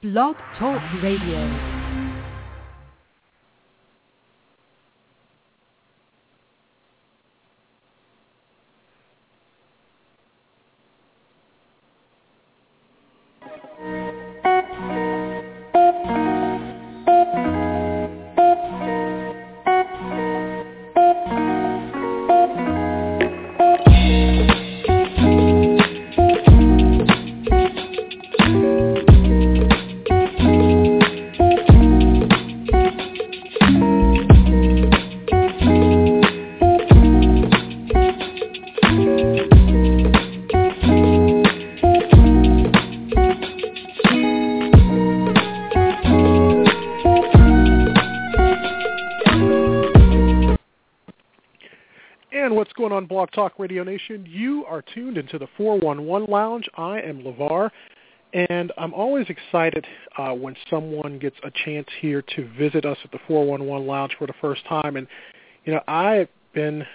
Blog Talk Radio. Blog Talk Radio Nation? You are tuned into the 411 Lounge. I am LeVar, and I'm always excited uh, when someone gets a chance here to visit us at the 411 Lounge for the first time. And, you know, I've been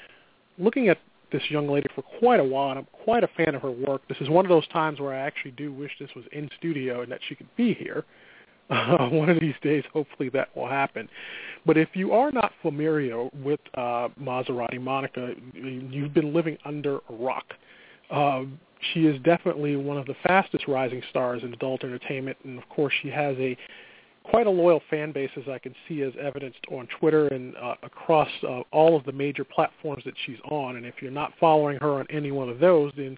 looking at this young lady for quite a while, and I'm quite a fan of her work. This is one of those times where I actually do wish this was in studio and that she could be here. Uh, one of these days, hopefully that will happen. But if you are not familiar with uh, Mazzaratie Monica, you've been living under a rock. Uh, she is definitely one of the fastest rising stars in adult entertainment, and of course, she has a quite a loyal fan base, as I can see, as evidenced on Twitter and uh, across uh, all of the major platforms that she's on. And if you're not following her on any one of those, then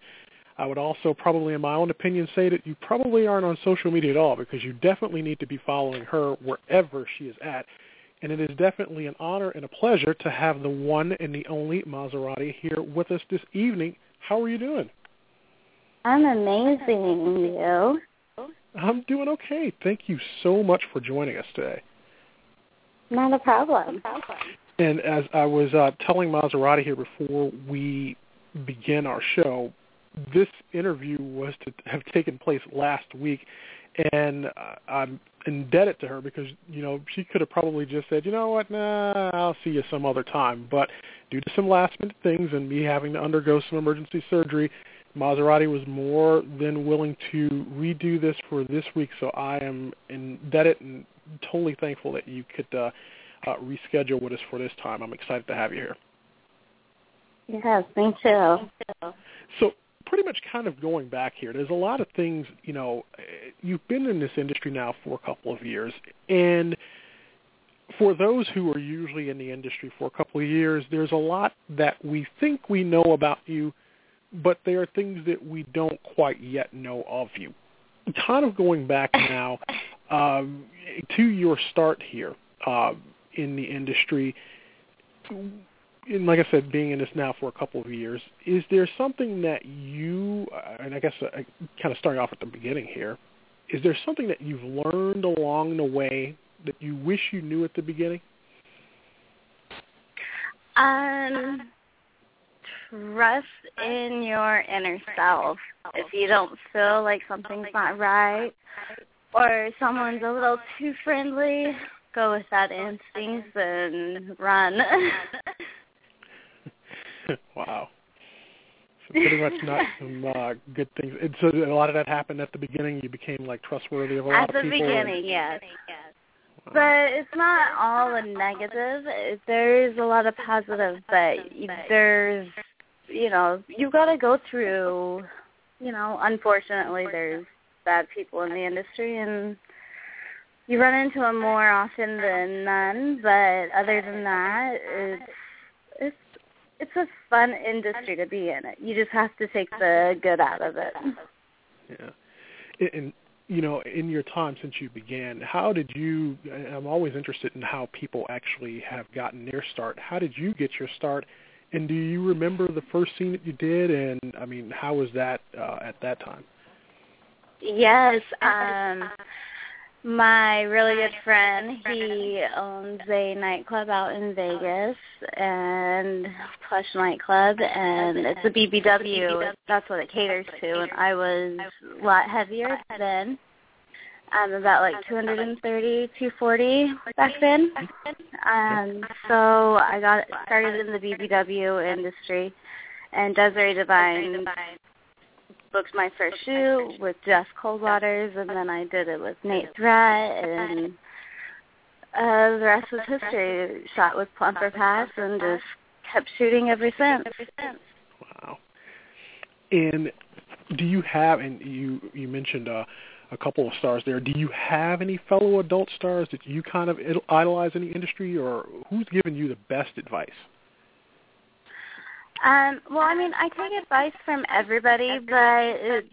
I would also probably, in my own opinion, say that you probably aren't on social media at all because you definitely need to be following her wherever she is at. And it is definitely an honor and a pleasure to have the one and the only Mazzaratie here with us this evening. How are you doing? I'm amazing. You? I'm doing okay. Thank you so much for joining us today. Not a problem. And as I was uh, telling Mazzaratie here before we begin our show, this interview was to have taken place last week, and I'm indebted to her because you know she could have probably just said, you know what, nah, I'll see you some other time. But due to some last minute things and me having to undergo some emergency surgery, Mazzaratie was more than willing to redo this for this week. So I am indebted and totally thankful that you could uh, uh, reschedule with us for this time. I'm excited to have you here. Yes, me too. So pretty much kind of going back here, there's a lot of things, you know, you've been in this industry now for a couple of years, and for those who are usually in the industry for a couple of years, there's a lot that we think we know about you, but there are things that we don't quite yet know of you. Kind of going back now um, to your start here uh, in the industry, and like I said, being in this now for a couple of years, is there something that you, and I guess uh, kind of starting off at the beginning here, is there something that you've learned along the way that you wish you knew at the beginning? Um, trust in your inner self. If you don't feel like something's not right or someone's a little too friendly, go with that instinct and run. wow. So pretty much not some uh, good things. And so a lot of that happened at the beginning. You became like trustworthy of a lot At of the people. beginning, yes. But it's not all a negative. There's a lot of positive, but there's, you know, you've got to go through, you know, unfortunately there's bad people in the industry and you run into them more often than none, but other than that, it's it's a fun industry to be in. You just have to take the good out of it. Yeah. And, you know, in your time since you began, how did you? I'm always interested in how people actually have gotten their start. How did you get your start? And do you remember the first scene that you did? And I mean, how was that uh, at that time? Yes. Um my really good friend, he owns a nightclub out in Vegas and plush nightclub and it's a BBW. That's what it caters to and I was a lot heavier then. I'm about like 230, 240 back then. Um, so I got started in the BBW industry, and Desiree Divine booked my first shoot with Jeff Coldwaters, and then I did it with Nate Threat, and uh, the rest was history. Shot with Plumper Pass, and just kept shooting ever since. Wow. And do you have? And you you mentioned uh, a couple of stars there. Do you have any fellow adult stars that you kind of idolize in the industry, or who's given you the best advice? Um, well, I mean, I take advice from everybody, but it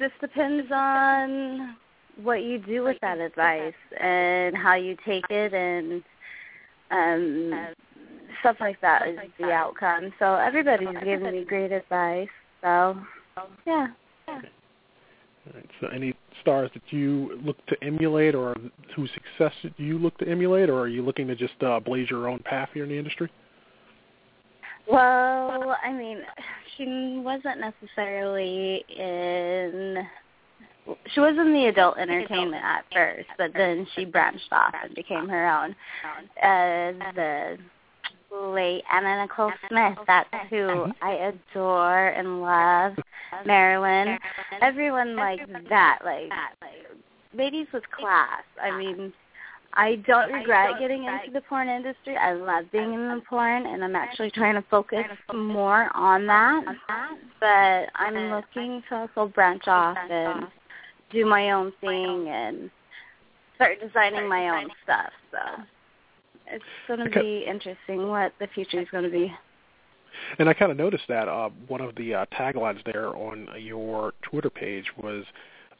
just depends on what you do with that advice and how you take it and um stuff like that is the outcome. So everybody's giving me great advice. So yeah. All right. So any stars that you look to emulate or whose success you look to emulate or are you looking to just uh, blaze your own path here in the industry? Well, I mean, she wasn't necessarily in she was in the adult entertainment at first, but then she branched off and became her own. Uh, the late Anna Nicole Smith, that's who. I adore and love. Marilyn, everyone like that, like ladies with class. I mean, I don't regret getting into the porn industry. I love being in the porn, and I'm actually trying to focus more on that. But I'm looking to also branch off and do my own thing and start designing my own stuff. So it's going to be interesting what the future is going to be. And I kind of noticed that uh, one of the uh, taglines there on your Twitter page was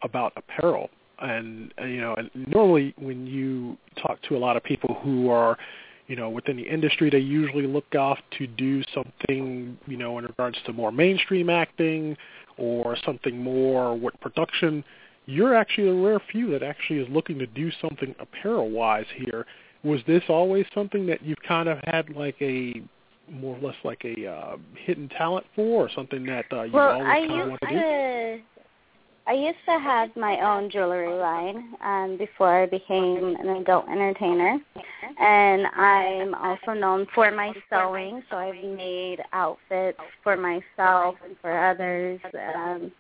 about apparel. And uh, you know, and normally when you talk to a lot of people who are, you know, within the industry, they usually look off to do something, you know, in regards to more mainstream acting or something more with production you're actually a rare few that actually is looking to do something apparel-wise here. Was this always something that you've kind of had like a more or less like a uh, hidden talent for, or something that uh, you well, always kind of wanted to do? I used to have my own jewelry line um, before I became an adult entertainer, and I'm also known for my sewing. So I've made outfits for myself and for others. Um,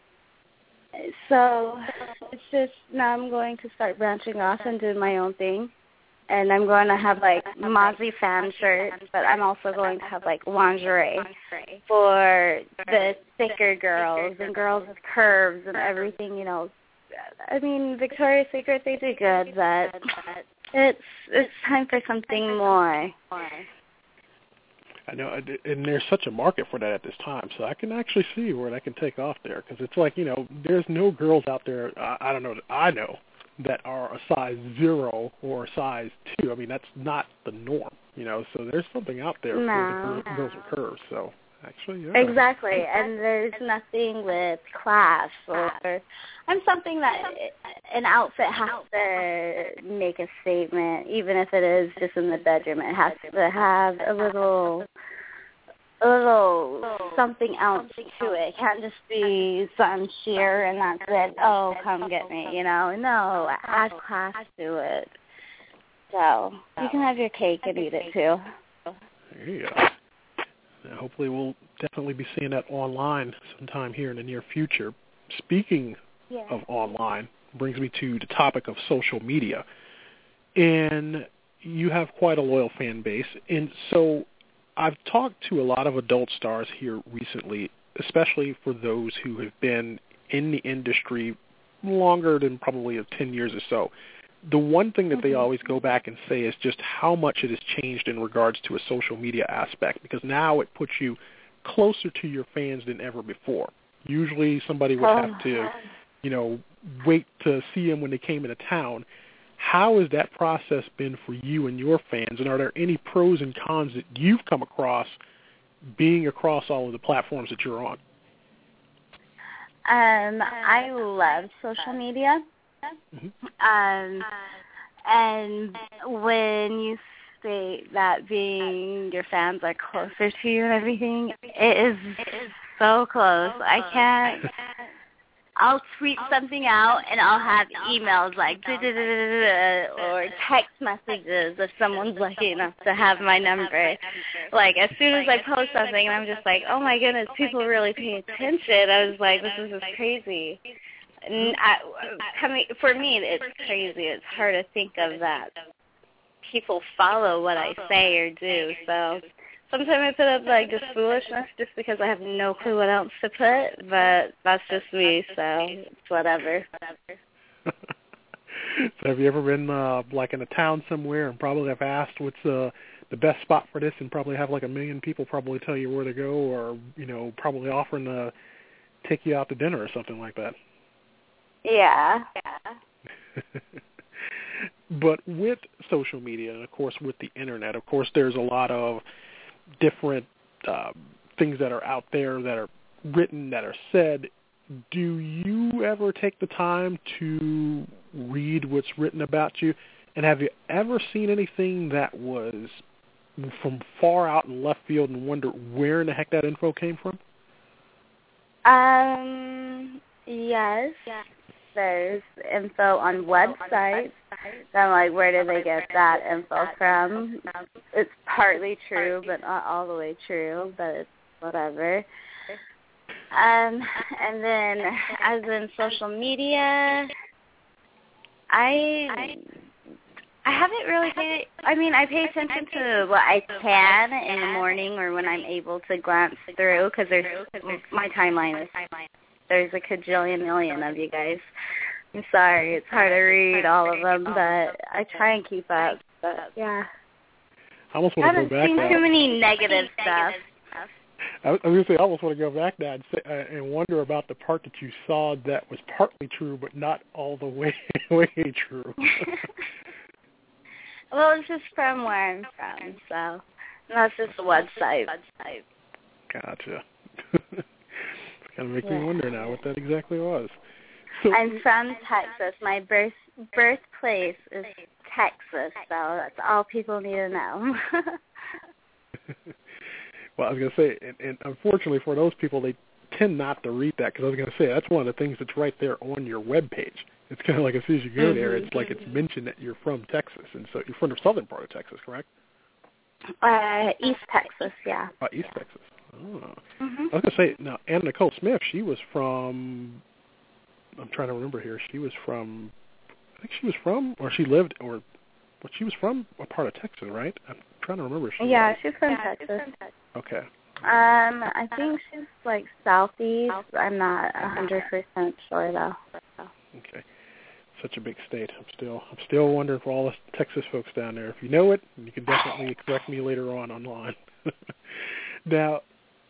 so it's just now I'm going to start branching off and doing my own thing. And I'm going to have like Mozzie fan shirts, but I'm also going to have like lingerie for the thicker girls and girls with curves and everything, you know. I mean, Victoria's Secret they do good, but it's it's time for something more. I know, and there's such a market for that at this time, so I can actually see where that can take off there. Because it's like you know, there's no girls out there. I, I don't know I know that are a size zero or a size two. I mean, that's not the norm, you know. So there's something out there no. for the girls with curves. So actually, yeah. Exactly, and there's nothing with class or I'm something that an outfit has to make a statement, even if it is just in the bedroom. It has to have a little, a little something else to it. It can't just be some sheer and that's it. Oh, come get me, you know. No, add class to it. So you can have your cake and eat it too. There you go. hopefully, we'll definitely be seeing that online sometime here in the near future. Speaking yeah. of online brings me to the topic of social media. And you have quite a loyal fan base. And so I've talked to a lot of adult stars here recently, especially for those who have been in the industry longer than probably 10 years or so. The one thing that mm-hmm. they always go back and say is just how much it has changed in regards to a social media aspect because now it puts you closer to your fans than ever before. Usually somebody would have oh, to you know, wait to see them when they came into town. How has that process been for you and your fans? And are there any pros and cons that you've come across being across all of the platforms that you're on? Um, I love social media. Mm-hmm. Um, and when you say that being your fans are closer to you and everything, it is so close. I can't I'll tweet something out and I'll have emails like or text messages if someone's lucky enough to have my number. Like as soon as I post something and I'm just like, oh my goodness, people really pay attention. I was like, this is just crazy. And I, coming for me, it's crazy. It's hard to think of that people follow what I say or do. So sometimes I put up like just foolishness just because I have no clue what else to put, but that's just me, so it's whatever. so have you ever been uh like in a town somewhere and probably have asked what's uh the best spot for this and probably have like a million people probably tell you where to go or, you know, probably offering to take you out to dinner or something like that. Yeah. Yeah. but with social media and of course with the internet, of course there's a lot of different uh, things that are out there that are written, that are said. Do you ever take the time to read what's written about you? And have you ever seen anything that was from far out in left field and wonder where in the heck that info came from? Um, yes. There's info on websites. I'm like, where did they get that info from? It's partly true, but not all the way true, but it's whatever. Um, and then as in social media, I I haven't really paid. I mean, I pay attention to what I can in the morning or when I'm able to glance through because there's my timeline is there's a cajillion million of you guys. I'm sorry, it's hard to read all of them, but I try and keep up. But yeah, I almost want to go back. I haven't seen too many negative stuff. I was going to say, I almost want to go back now and, say, uh, and wonder about the part that you saw that was partly true, but not all the way way true. well, it's just from where I'm from, so that's just a website. Gotcha. kind of makes yeah. me wonder now what that exactly was. I'm from Texas. My birth birthplace is Texas, so that's all people need to know. well, I was going to say, and, and unfortunately for those people, they tend not to read that because I was going to say that's one of the things that's right there on your web page. It's kind of like as soon as you go mm-hmm. there, it's like it's mentioned that you're from Texas, and so you're from the southern part of Texas, correct? Uh, East Texas, yeah. Uh, East Texas. Oh. Mm-hmm. I was gonna say now Anna Nicole Smith. She was from. I'm trying to remember here. She was from. I think she was from, or she lived, or, but she was from a part of Texas, right? I'm trying to remember. She yeah, was. she's from yeah, Texas. She's from Texas. Okay. Um, I think she's like southeast. I'm not a hundred percent sure though. Okay. Such a big state. I'm still I'm still wondering for all the Texas folks down there. If you know it, you can definitely correct me later on online. now,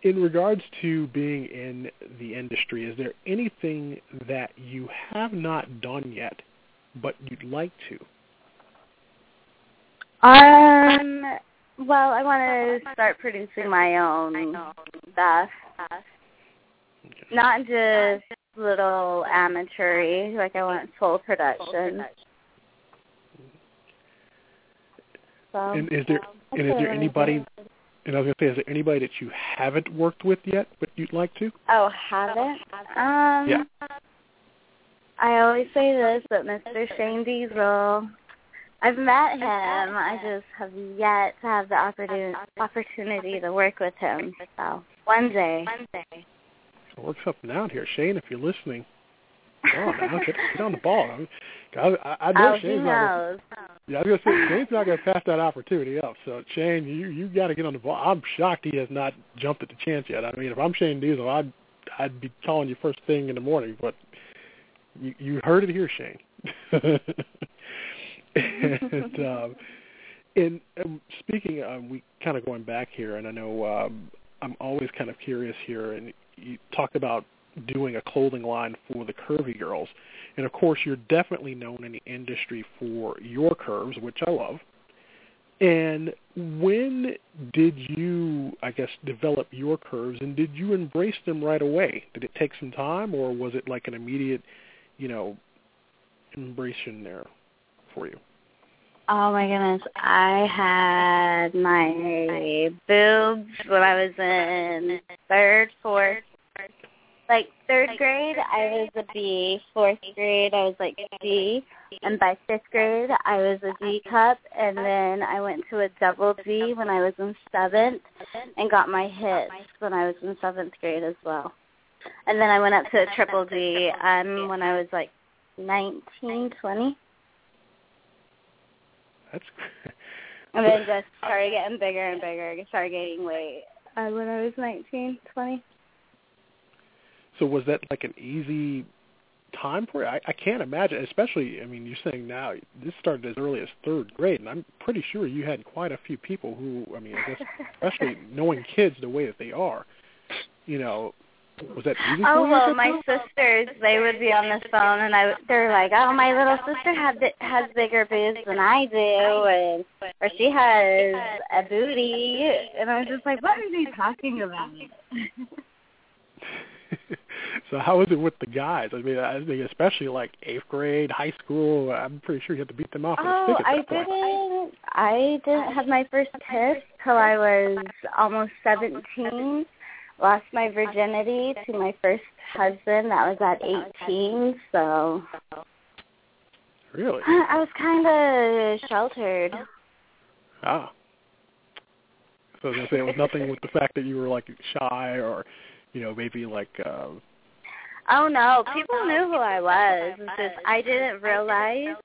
in regards to being in the industry, is there anything that you have not done yet, but you'd like to? Um. Well, I want to start producing my own stuff, not just little amateur Like I want full production. So, and is there and is there anybody and I was going to say, is there anybody that you haven't worked with yet, but you'd like to? Oh, haven't? Um, yeah. I always say this, but Mr. Shane Diesel, I've met him. I just have yet to have the opportunity opportunity to work with him. So one day. One day. So work something out here, Shane. If you're listening, on, now, get, get on the ball. I, I, I know oh, Shane's not. Gonna, yeah, I was gonna say Shane's not gonna pass that opportunity up. So Shane, you you got to get on the ball. I'm shocked he has not jumped at the chance yet. I mean, if I'm Shane Diesel, I'd I'd be calling you first thing in the morning. But you you heard it here, Shane. and um, and um, speaking, um, we kind of going back here, and I know um, I'm always kind of curious here, and you talked about doing a clothing line for the curvy girls. And of course, you're definitely known in the industry for your curves, which I love. And when did you, I guess, develop your curves, and did you embrace them right away? Did it take some time, or was it like an immediate, you know, embracing there for you? Oh my goodness, I had my boobs when I was in third, fourth, like third grade I was a B, fourth grade I was like D, and by fifth grade I was a D cup, and then I went to a double D when I was in seventh, and got my hits when I was in seventh grade as well, and then I went up to a triple D um when I was like nineteen, twenty. That's and then just started getting bigger and bigger. Started gaining weight. Uh, when I was nineteen, twenty. So was that like an easy time for you? I, I can't imagine, especially, I mean, you're saying now this started as early as third grade, and I'm pretty sure you had quite a few people who, I mean, I guess, especially knowing kids the way that they are, you know, was that easy oh well, my sisters they would be on the phone, and I they're like, oh, my little sister has has bigger boobs than I do, and or she has a booty, and I was just like, what are they talking about? so how was it with the guys? I mean, I think especially like eighth grade, high school. I'm pretty sure you had to beat them off Oh, I point. didn't. I didn't have my first kiss till I was almost seventeen. Lost my virginity to my first husband. That was at eighteen. So Really? I was kind of sheltered. Ah. So I was gonna say it was nothing with the fact that you were like shy or, you know, maybe like uh Oh no, people knew who I was. It's just I didn't realize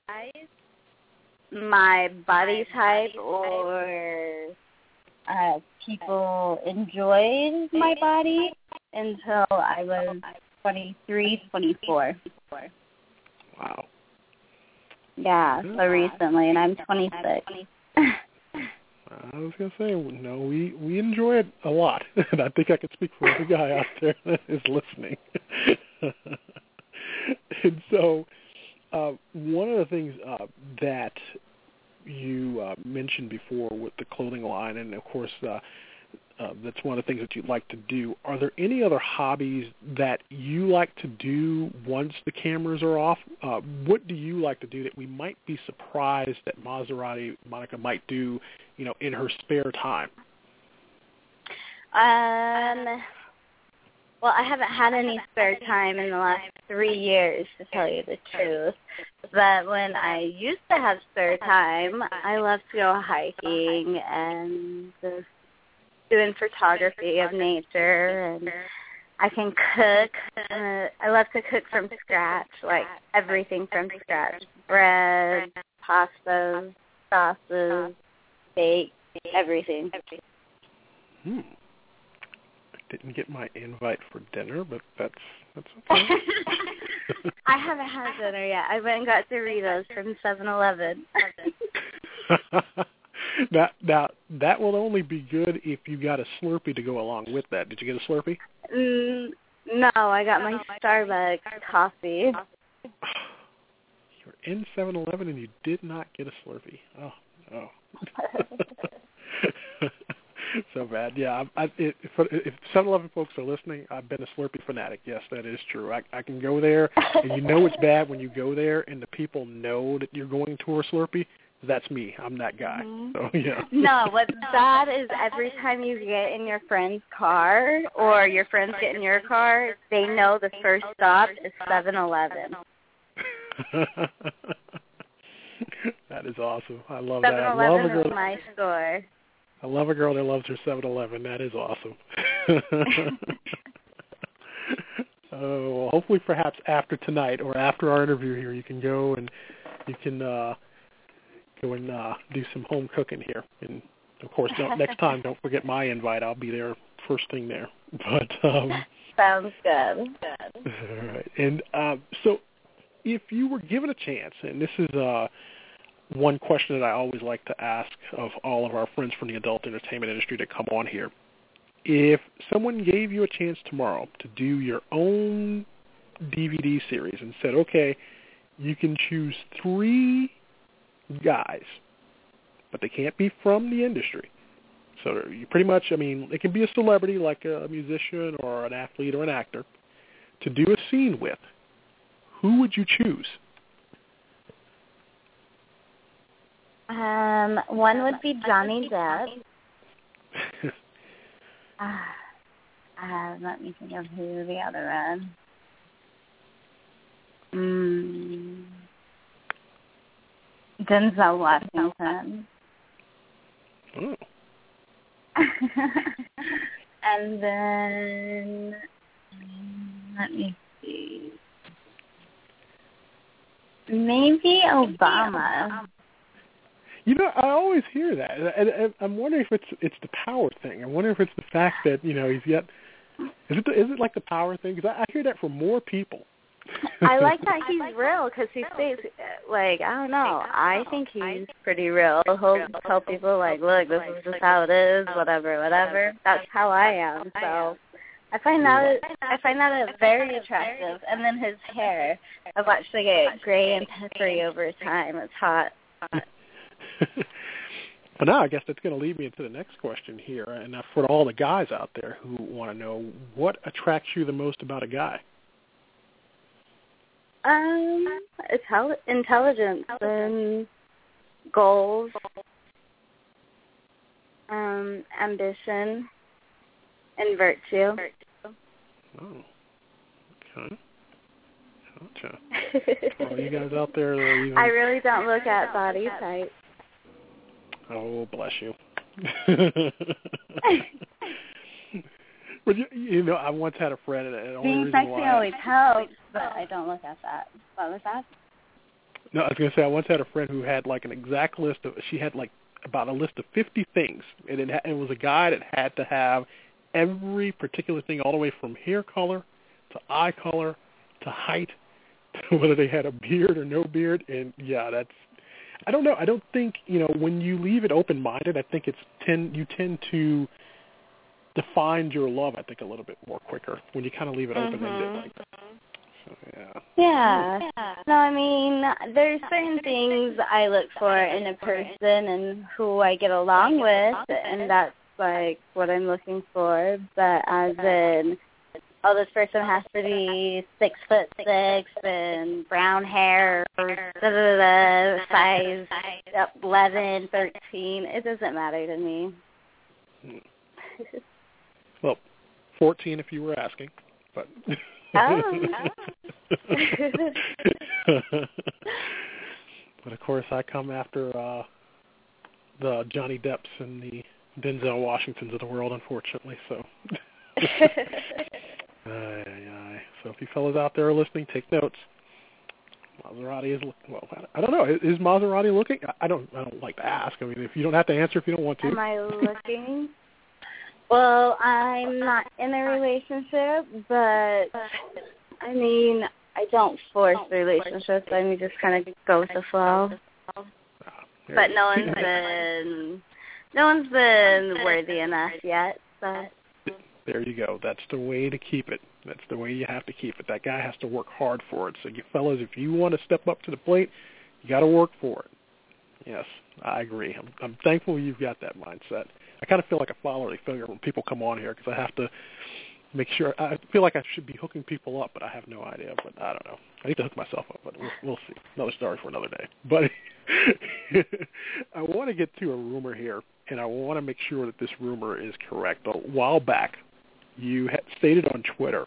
my body type or uh people enjoyed my body until I was twenty three, twenty four. wow. Yeah, so recently and I'm twenty six. I was gonna say no, we we enjoy it a lot, and I think I can speak for every guy out there that is listening. and so, uh, one of the things uh, that you uh, mentioned before with the clothing line, and of course, uh, uh, that's one of the things that you'd like to do. Are there any other hobbies that you like to do once the cameras are off? Uh, what do you like to do that we might be surprised that Mazzaratie Monica might do, you know, in her spare time? Um well, I haven't had any spare time in the last three years, to tell you the truth. But when I used to have spare time, I love to go hiking and doing photography of nature, and I can cook. Uh, I love to cook from scratch, like everything from scratch: bread, pastas, sauces, bake, everything. Hmm. I didn't get my invite for dinner, but that's that's okay. I haven't had dinner yet. I went and got Doritos from Seven Eleven. now, now that will only be good if you got a Slurpee to go along with that. Did you get a Slurpee? Mm, no, I got my Starbucks coffee. You're in Seven Eleven and you did not get a Slurpee. Oh, oh. so bad. Yeah, I, I, if if Seven Eleven folks are listening, I've been a Slurpee fanatic. Yes, that is true. I, I can go there, and you know it's bad when you go there, and the people know that you're going to a Slurpee. That's me. I'm that guy. Mhm. So yeah. No, what's bad is every time you get in your friend's car or your friends get in your car, they know the first stop is Seven Eleven. that is awesome. I love that. Seven I love a girl. my store. I love a girl that loves her 7-Eleven. That is awesome. oh, well, hopefully, perhaps after tonight or after our interview here, you can go and you can uh, go and uh, do some home cooking here. And of course, next time, don't forget my invite. I'll be there first thing there. But um, Sounds good. all right. And uh, so, if you were given a chance, and this is uh, one question that I always like to ask of all of our friends from the adult entertainment industry to come on here. If someone gave you a chance tomorrow to do your own DVD series and said, okay, you can choose three guys, but they can't be from the industry. So you pretty much, I mean, it can be a celebrity like a musician or an athlete or an actor to do a scene with. Who would you choose? Um, one would be Johnny Depp. Ah. Uh, let me think of who the other one. Mm. Denzel Washington. Oh. and then let me see. Maybe Obama. You know, I always hear that, and, and I'm wondering if it's it's the power thing. I wonder if it's the fact that you know he's got. Is it the, is it like the power thing? Because I, I hear that from more people. I like that he's real because he stays like I don't know. I think he's pretty real. He'll tell people like, "Look, this is just how it is. Whatever, whatever." That's how I am. So I find that I find that very attractive. And then his hair, I've watched it get gray and peppery over time. It's hot. but now I guess that's going to lead me into the next question here, and for all the guys out there who want to know what attracts you the most about a guy. Um, intelli- intelligence and goals, um, ambition, and virtue. Oh, okay. Gotcha. All you guys out there, even... I really don't look at body type. Oh, bless you. but you, you know, I once had a friend, and the only Being reason sexy why always helps, but I don't look at that. What was that? No, I was going to say I once had a friend who had like an exact list of. She had like about a list of fifty things, and it, ha- it was a guy that had to have every particular thing, all the way from hair color to eye color to height to whether they had a beard or no beard. And yeah, that's. I don't know. I don't think you know when you leave it open minded. I think it's tend you tend to define your love. I think a little bit more quicker when you kind of leave it open ended Mhm. like that. So yeah. Yeah. No, I mean, there's certain things I look for in a person and who I get along with, and that's like what I'm looking for. But as in, oh, this person has to be six foot six and brown hair, da da da, size eleven, thirteen. It doesn't matter to me. Well, 14 if you were asking, but. Oh. but of course, I come after uh the Johnny Depps and the Denzel Washingtons of the world, unfortunately. So. Aye, aye, aye. So if you fellas out there are listening, take notes. Mazzaratie is look- well. I don't know. Is is Mazzaratie looking? I- I don't. I don't like to ask. I mean, if you don't have to answer, if you don't want to. Am I looking? Well, I'm not in a relationship, but I mean, I don't force relationships. I mean, just kind of go with the flow. Ah, But no one's been, no one's been worthy enough yet. So There you go. That's the way to keep it. That's the way you have to keep it. That guy has to work hard for it. So you fellas, if you want to step up to the plate, you got to work for it. Yes, I agree. I'm, I'm thankful you've got that mindset. I kind of feel like a fatherly figure when people come on here because I have to make sure. I feel like I should be hooking people up, but I have no idea. But I don't know. I need to hook myself up, but we'll, we'll see. Another story for another day. But I want to get to a rumor here, and I want to make sure that this rumor is correct. A while back, you had stated on Twitter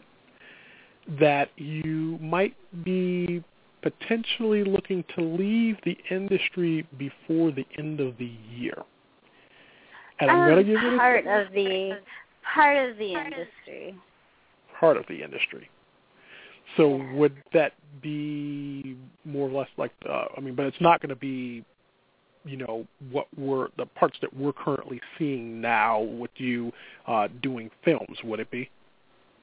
that you might be potentially looking to leave the industry before the end of the year. And I'm I'm going to give you part of the part of the industry. part of the industry. So would that be more or less like, uh, I mean, but it's not going to be, you know, what we're the parts that we're currently seeing now with you uh, doing films. Would it be?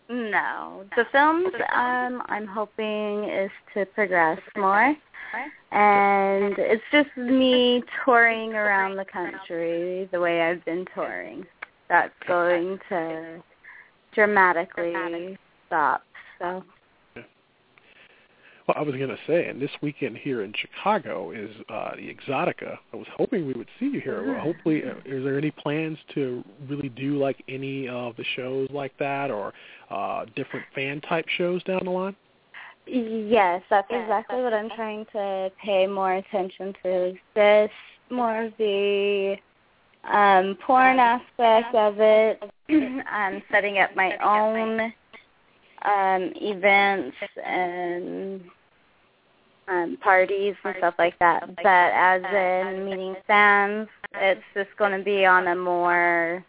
No, the films um, I'm hoping is to progress more, and it's just me touring around the country the way I've been touring. That's going to dramatically stop. So Well, I was going to say, and this weekend here in Chicago is uh, the Exotica. I was hoping we would see you here. Well, Mhm. hopefully, uh, is there any plans to really do like any of the shows like that, or uh, different fan type shows down the line? yes, that's exactly what I'm trying to pay more attention to. This more of the um, porn aspect of it. I'm setting up my own um, events and um, parties and stuff like that. But as in meeting fans, it's just going to be on a more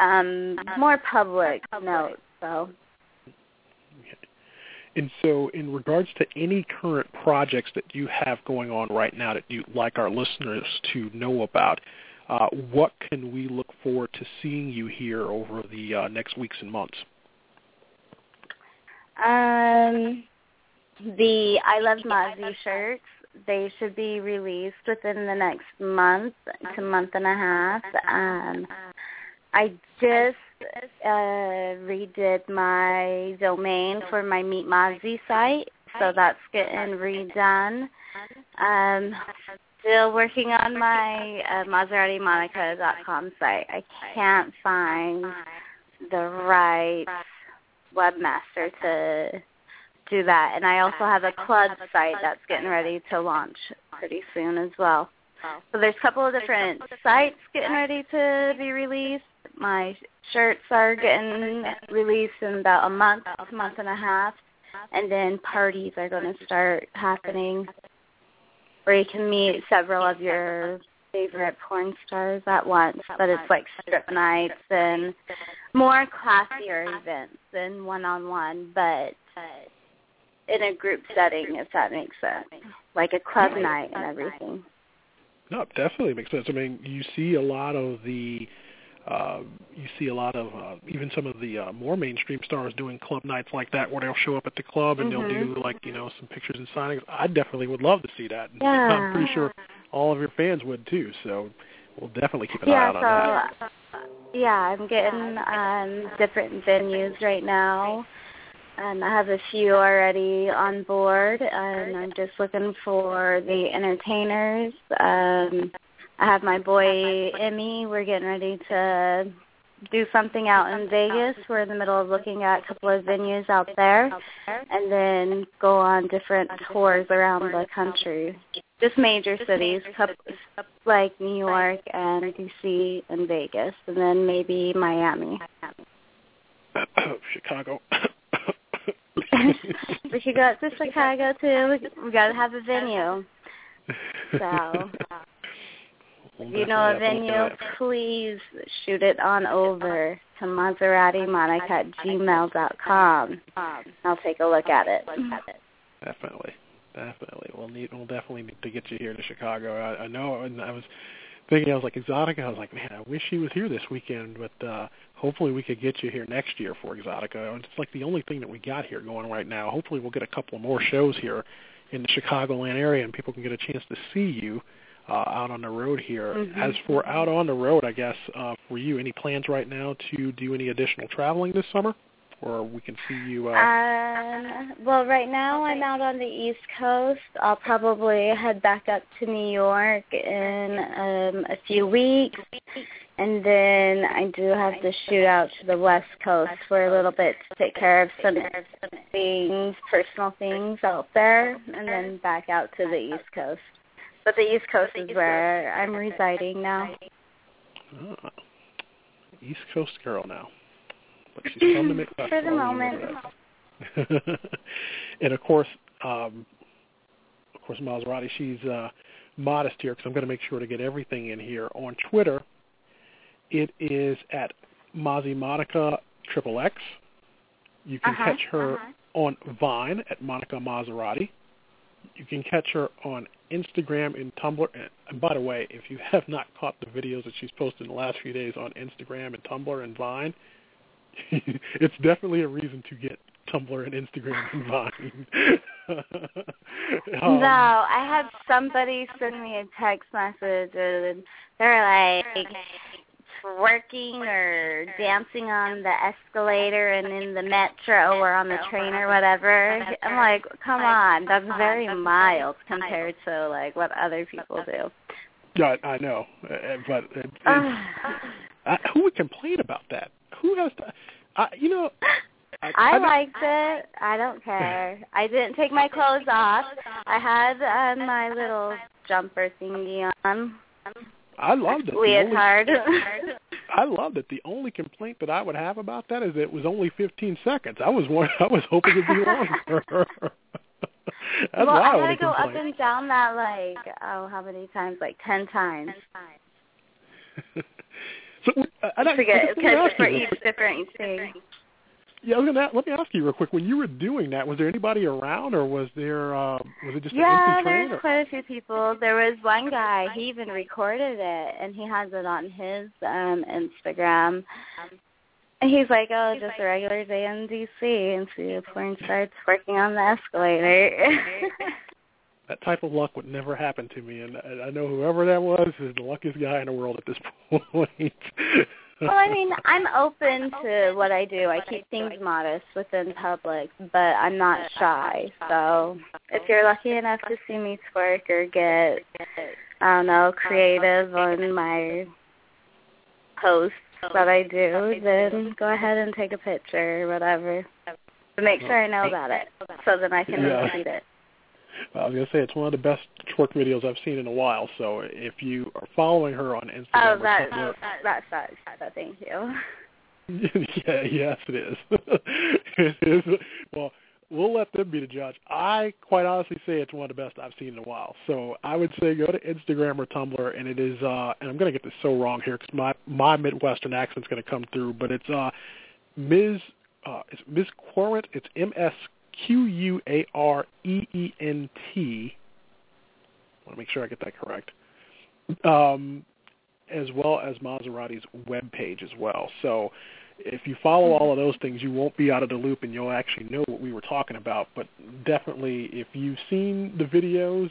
um, more public note. So. And so, in regards to any current projects that you have going on right now that you'd like our listeners to know about, uh, what can we look forward to seeing you here over the uh, next weeks and months? Um, the I Love Mozzie shirts, they should be released within the next month to month and a half. Um, I just uh, redid my domain for my Meet Mozzie site, so that's getting redone. Um, still working on my uh, MazzaratieMonica.com site. I can't find the right webmaster to do that. And I also have a club site that's getting ready to launch pretty soon as well. So there's a couple of different sites getting ready to be released. My shirts are getting released in about a month, month and a half. And then parties are going to start happening where you can meet several of your favorite porn stars at once. But it's like strip nights and more classier events than one-on-one, but in a group setting, if that makes sense, like a club night and everything. No, definitely makes sense. I mean, you see a lot of the, uh, you see a lot of uh, even some of the uh, more mainstream stars doing club nights like that, where they'll show up at the club and mm-hmm. they'll do like you know some pictures and signings. I definitely would love to see that. Yeah. I'm pretty sure all of your fans would too. So we'll definitely keep an yeah, eye out so, on that. Yeah, I'm getting um, different venues right now. And I have a few already on board, and I'm just looking for the entertainers. Um, I have my boy Emmy. We're getting ready to do something out in Vegas. We're in the middle of looking at a couple of venues out there, and then go on different tours around the country. Just major cities, like New York and DC and Vegas, and then maybe Miami. Chicago. we should go to Chicago too. We got to have a venue. So, if you know a venue, please shoot it on over to MazzaratieMonica at gmail dot com. I'll take a look at it. Definitely, definitely. We'll need. We'll definitely need to get you here to Chicago. I, I know. I was thinking, I was like Exotica. I was like, man, I wish he was here this weekend, but uh hopefully we could get you here next year for Exotica. It's like the only thing that we got here going right now. Hopefully we'll get a couple more shows here in the Chicagoland area, and people can get a chance to see you uh, out on the road here. Mm-hmm. As for out on the road, I guess uh, for you, any plans right now to do any additional traveling this summer? Or we can see you? Uh... Um, well, right now I'm out on the East Coast. I'll probably head back up to New York in um, a few weeks, and then I do have to shoot out to the West Coast for a little bit to take care of some things, personal things out there, and then back out to the East Coast. But the East Coast is where I'm residing now. Ah, East Coast girl now but she's the Midwest. For the moment. and of course, um, of course, Mazzaratie. She's uh, modest here because I'm going to make sure to get everything in here on Twitter. It is at Mozzie Monica Triple X. You can uh-huh, catch her uh-huh. on Vine at Monica Mazzaratie. You can catch her on Instagram and Tumblr. And by the way, if you have not caught the videos that she's posted in the last few days on Instagram and Tumblr and Vine, it's definitely a reason to get Tumblr and Instagram and Vine. um, no, I had somebody send me a text message and they're like twerking or dancing on the escalator and in the metro or on the train or whatever. I'm like, come on, that's very mild compared to like what other people do. Yeah, I know, uh, but uh, uh, who would complain about that? Who has to? I, you know. I, I, I liked it. I don't care. I didn't take my clothes off. I had uh, my little jumper thingy on. I loved it. Leotard. Only, I loved it. The only complaint that I would have about that is that it was only 15 seconds. I was one, I was hoping it'd be longer. That's well, I I would had to go complaint. up and down that like oh how many times? Like ten times. so, uh, I, Forget I wanted to because ask for each different thing. Yeah, I was gonna let me ask you real quick. When you were doing that, was there anybody around, or was there uh, was it just an Yeah, there's Or? quite a few people. There was one guy, he even recorded it and he has it on his um Instagram. And he's like, Oh, just a regular day in DC and see the porn starts working on the escalator. That type of luck would never happen to me, and I I know whoever that was is the luckiest guy in the world at this point. well, I mean, I'm open to what I do. I keep things modest within public, but I'm not shy. So if you're lucky enough to see me twerk or get, I don't know, creative on my posts that I do, then go ahead and take a picture or whatever. But make sure I know about it so then I can Yeah. repeat it. I was gonna say it's one of the best twerk videos I've seen in a while. So if you are following her on Instagram, Oh, or that, Tumblr- that sucks. So thank you. yeah, yes, it is. it is. Well, we'll let them be the judge. I quite honestly say it's one of the best I've seen in a while. So I would say go to Instagram or Tumblr, and it is. uh And I'm going to get this so wrong here because my my Midwestern accent's going to come through, but it's uh Ms. Uh, it's Ms. Quarant. It's M S Q U A R E E N T. I want to make sure I get that correct. Um, as well as Mazzaratie's webpage as well. So if you follow all of those things, you won't be out of the loop and you'll actually know what we were talking about. But definitely, if you've seen the videos,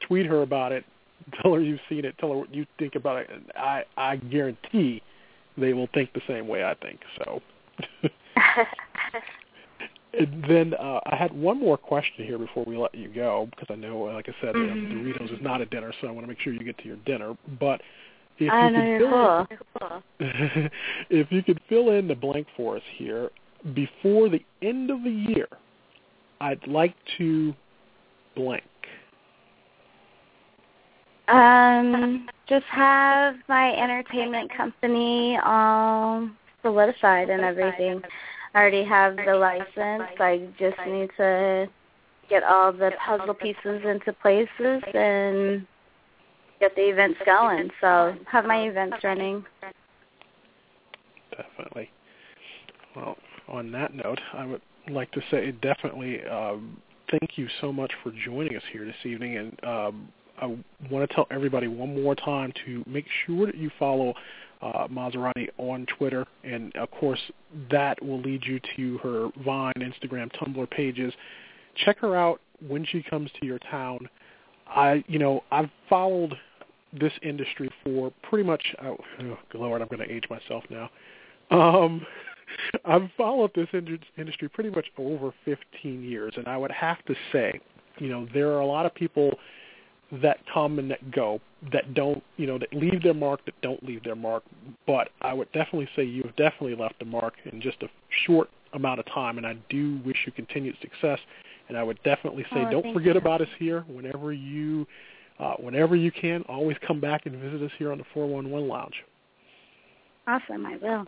tweet her about it. Tell her you've seen it. Tell her what you think about it. And I, I guarantee they will think the same way I think. So. And then uh, I had one more question here before we let you go because I know, like I said, uh, Mhm. Doritos is not a dinner, so I want to make sure you get to your dinner. But if I you know could fill cool. in, if you could fill in the blank for us here before the end of the year, I'd like to blank. Um, just have my entertainment company all solidified and everything. I already have the license. I just need to get all the puzzle pieces into places and get the events going. So have my events running. Definitely. Well, on that note, I would like to say definitely um, thank you so much for joining us here this evening, and um, I want to tell everybody one more time to make sure that you follow uh, Mazzaratie on Twitter, and of course that will lead you to her Vine, Instagram, Tumblr pages. Check her out when she comes to your town. I, you know, I've followed this industry for pretty much. Oh, oh Lord, I'm going to age myself now. Um, I've followed this industry pretty much over 15 years, and I would have to say, you know, there are a lot of people that come and that go, that don't, you know, that leave their mark, that don't leave their mark. But I would definitely say you have definitely left a mark in just a short amount of time, and I do wish you continued success. And I would definitely say, Oh, don't forget you. about us here whenever you, uh, whenever you can. Always come back and visit us here on the 411 Lounge. Awesome, I will.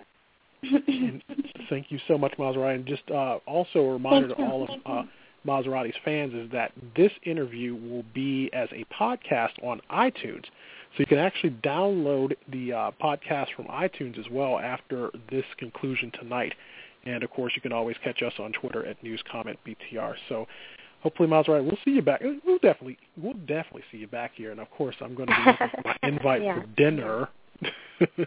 And thank you so much, Mazzaratie. And just uh, also a reminder Thank to you. all of uh, Mazzaratie's fans is that this interview will be as a podcast on iTunes. So you can actually download the uh, podcast from iTunes as well after this conclusion tonight. And of course, you can always catch us on Twitter at NewsCommentBTR. So hopefully, Mazzaratie, we'll see you back. We'll definitely, we'll definitely see you back here. And of course, I'm going to be looking for my invite Yeah. for dinner.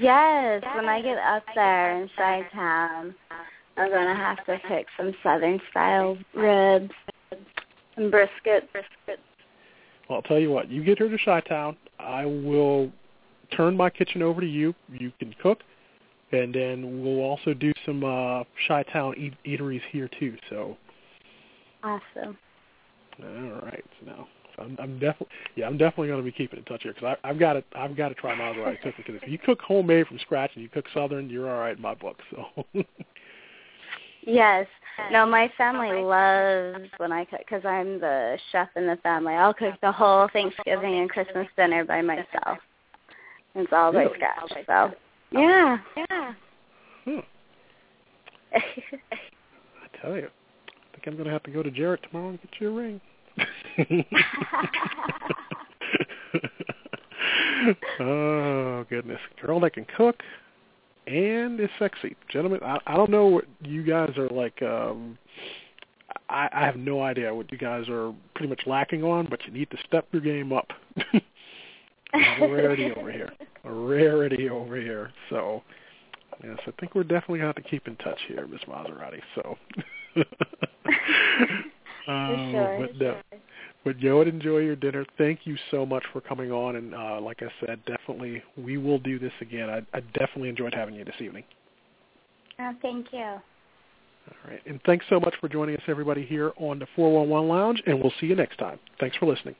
Yes, when I get up there in Chi Town, I'm gonna have to pick some Southern style ribs and brisket. Brisket. Well, I'll tell you what. You get her to Chi-Town. I will turn my kitchen over to you. You can cook, and then we'll also do some uh, Chi-Town eat- eateries here too. So, Awesome. all right. So now, I'm, I'm definitely, yeah, I'm definitely going to be keeping in touch here because I've got to, I've got to try my Mazzaratie cooking. Because if you cook homemade from scratch and you cook Southern, you're all right in my book. So, Yes. No, my family loves when I cook because I'm the chef in the family. I'll cook the whole Thanksgiving and Christmas dinner by myself. It's all Really? by scratch. So yeah, yeah. Hmm. I tell you, I think I'm going to have to go to Jared tomorrow and get you a ring. oh goodness, girl that can cook and is sexy, gentlemen. I, I don't know what you guys are like. um I, I have no idea what you guys are pretty much lacking on, but you need to step your game up. a rarity over here. A rarity over here. So, yes, I think we're definitely going to have to keep in touch here, Miss Mazzaratie. So, For sure. but, no, but yo, enjoy your dinner. Thank you so much for coming on, and uh, like I said, definitely we will do this again. I, I definitely enjoyed having you this evening. Oh, thank you. All right, and thanks so much for joining us, everybody, here on the 411 Lounge, and we'll see you next time. Thanks for listening.